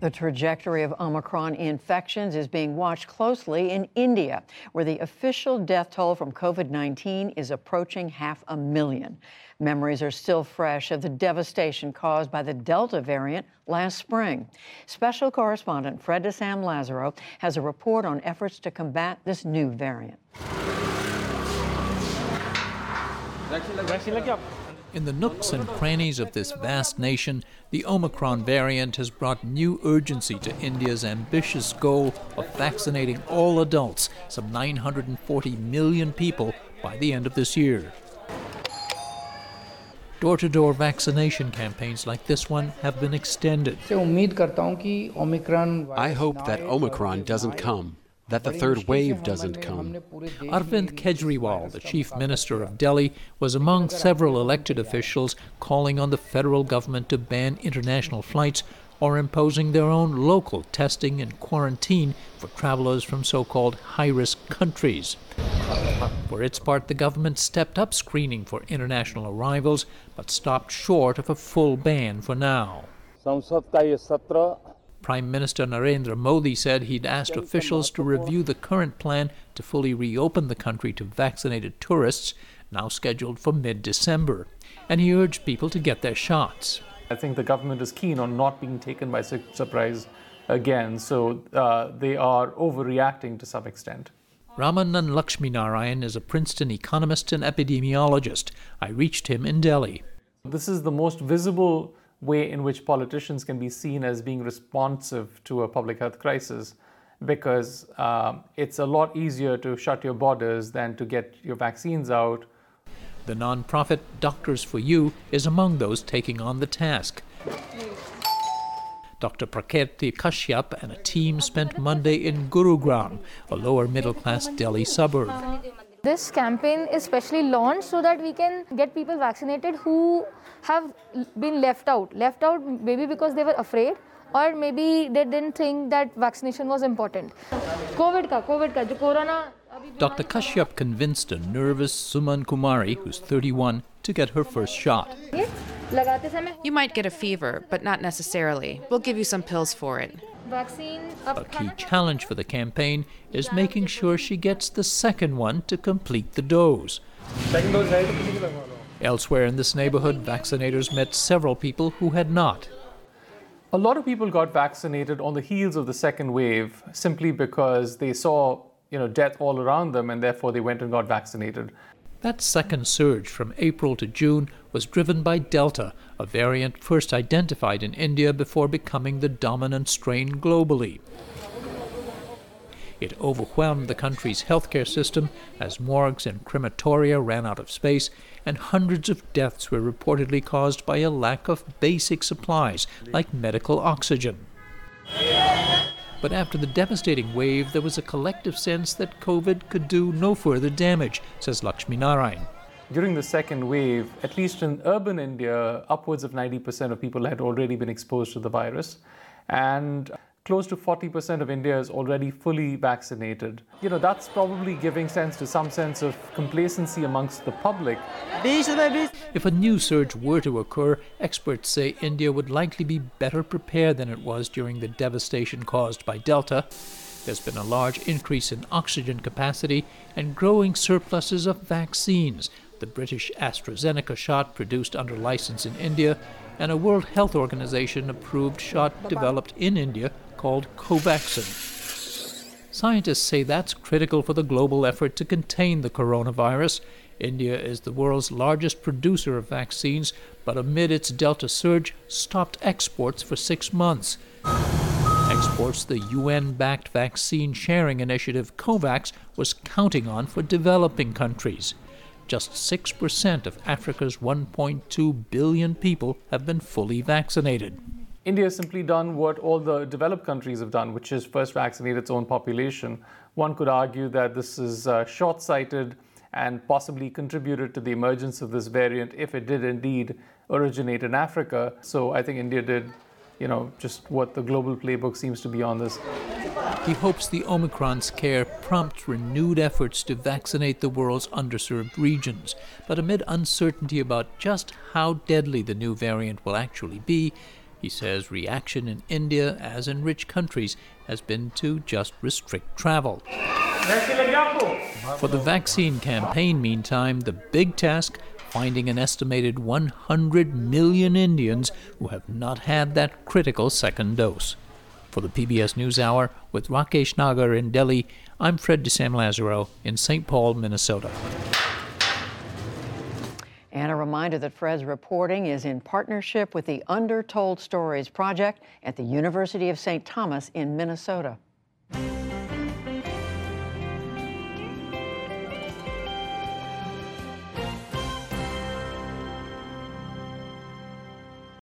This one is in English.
The trajectory of Omicron infections is being watched closely in India, where the official death toll from COVID 19 is approaching half a million. Memories are still fresh of the devastation caused by the Delta variant last spring. Special correspondent Fred de Sam Lazaro has a report on efforts to combat this new variant. In the nooks and crannies of this vast nation, the Omicron variant has brought new urgency to India's ambitious goal of vaccinating all adults, some 940 million people, by the end of this year. Door to door vaccination campaigns like this one have been extended. I hope that Omicron doesn't come that the third wave doesn't come. Arvind Kejriwal, the chief minister of Delhi, was among several elected officials calling on the federal government to ban international flights or imposing their own local testing and quarantine for travelers from so called high risk countries. For its part, the government stepped up screening for international arrivals, but stopped short of a full ban for now. Prime Minister Narendra Modi said he'd asked officials to review the current plan to fully reopen the country to vaccinated tourists, now scheduled for mid December. And he urged people to get their shots. I think the government is keen on not being taken by surprise again, so uh, they are overreacting to some extent. Ramanan Laxminarayan is a Princeton economist and epidemiologist. I reached him in Delhi. This is the most visible way in which politicians can be seen as being responsive to a public health crisis because uh, it's a lot easier to shut your borders than to get your vaccines out. The nonprofit Doctors for You is among those taking on the task. Dr. Prakirti Kashyap and a team spent Monday in Gurugram, a lower middle class Delhi suburb. This campaign is specially launched so that we can get people vaccinated who have been left out. Left out maybe because they were afraid or maybe they didn't think that vaccination was important. COVID ka, COVID ka, jo corona Dr. Kashyap convinced a nervous Suman Kumari, who's 31, to get her first shot. You might get a fever, but not necessarily. We'll give you some pills for it. A key challenge for the campaign is making sure she gets the second one to complete the dose. Elsewhere in this neighborhood, vaccinators met several people who had not. A lot of people got vaccinated on the heels of the second wave simply because they saw you know, death all around them and therefore they went and got vaccinated. That second surge from April to June was driven by Delta, a variant first identified in India before becoming the dominant strain globally. It overwhelmed the country's healthcare system as morgues and crematoria ran out of space, and hundreds of deaths were reportedly caused by a lack of basic supplies like medical oxygen. But after the devastating wave, there was a collective sense that COVID could do no further damage, says Laxminarayan. During the second wave, at least in urban India, upwards of 90% of people had already been exposed to the virus. And close to 40% of India is already fully vaccinated. You know, that's probably giving sense to some sense of complacency amongst the public. If a new surge were to occur, experts say India would likely be better prepared than it was during the devastation caused by Delta. There's been a large increase in oxygen capacity and growing surpluses of vaccines. The British AstraZeneca shot produced under license in India, and a World Health Organization approved shot developed in India called Covaxin. Scientists say that's critical for the global effort to contain the coronavirus. India is the world's largest producer of vaccines, but amid its Delta surge, stopped exports for six months. Exports the UN backed vaccine sharing initiative COVAX was counting on for developing countries. Just 6% of Africa's 1.2 billion people have been fully vaccinated. India has simply done what all the developed countries have done, which is first vaccinate its own population. One could argue that this is uh, short sighted and possibly contributed to the emergence of this variant if it did indeed originate in Africa. So I think India did, you know, just what the global playbook seems to be on this. He hopes the Omicron scare prompts renewed efforts to vaccinate the world's underserved regions. But amid uncertainty about just how deadly the new variant will actually be, He says reaction in India, as in rich countries, has been to just restrict travel. For the vaccine campaign, meantime, the big task finding an estimated 100 million Indians who have not had that critical second dose. For the PBS NewsHour, with Rakesh Nagar in Delhi, I'm Fred de Sam Lazaro in St. Paul, Minnesota. And a reminder that Fred's reporting is in partnership with the Undertold Stories Project at the University of St. Thomas in Minnesota.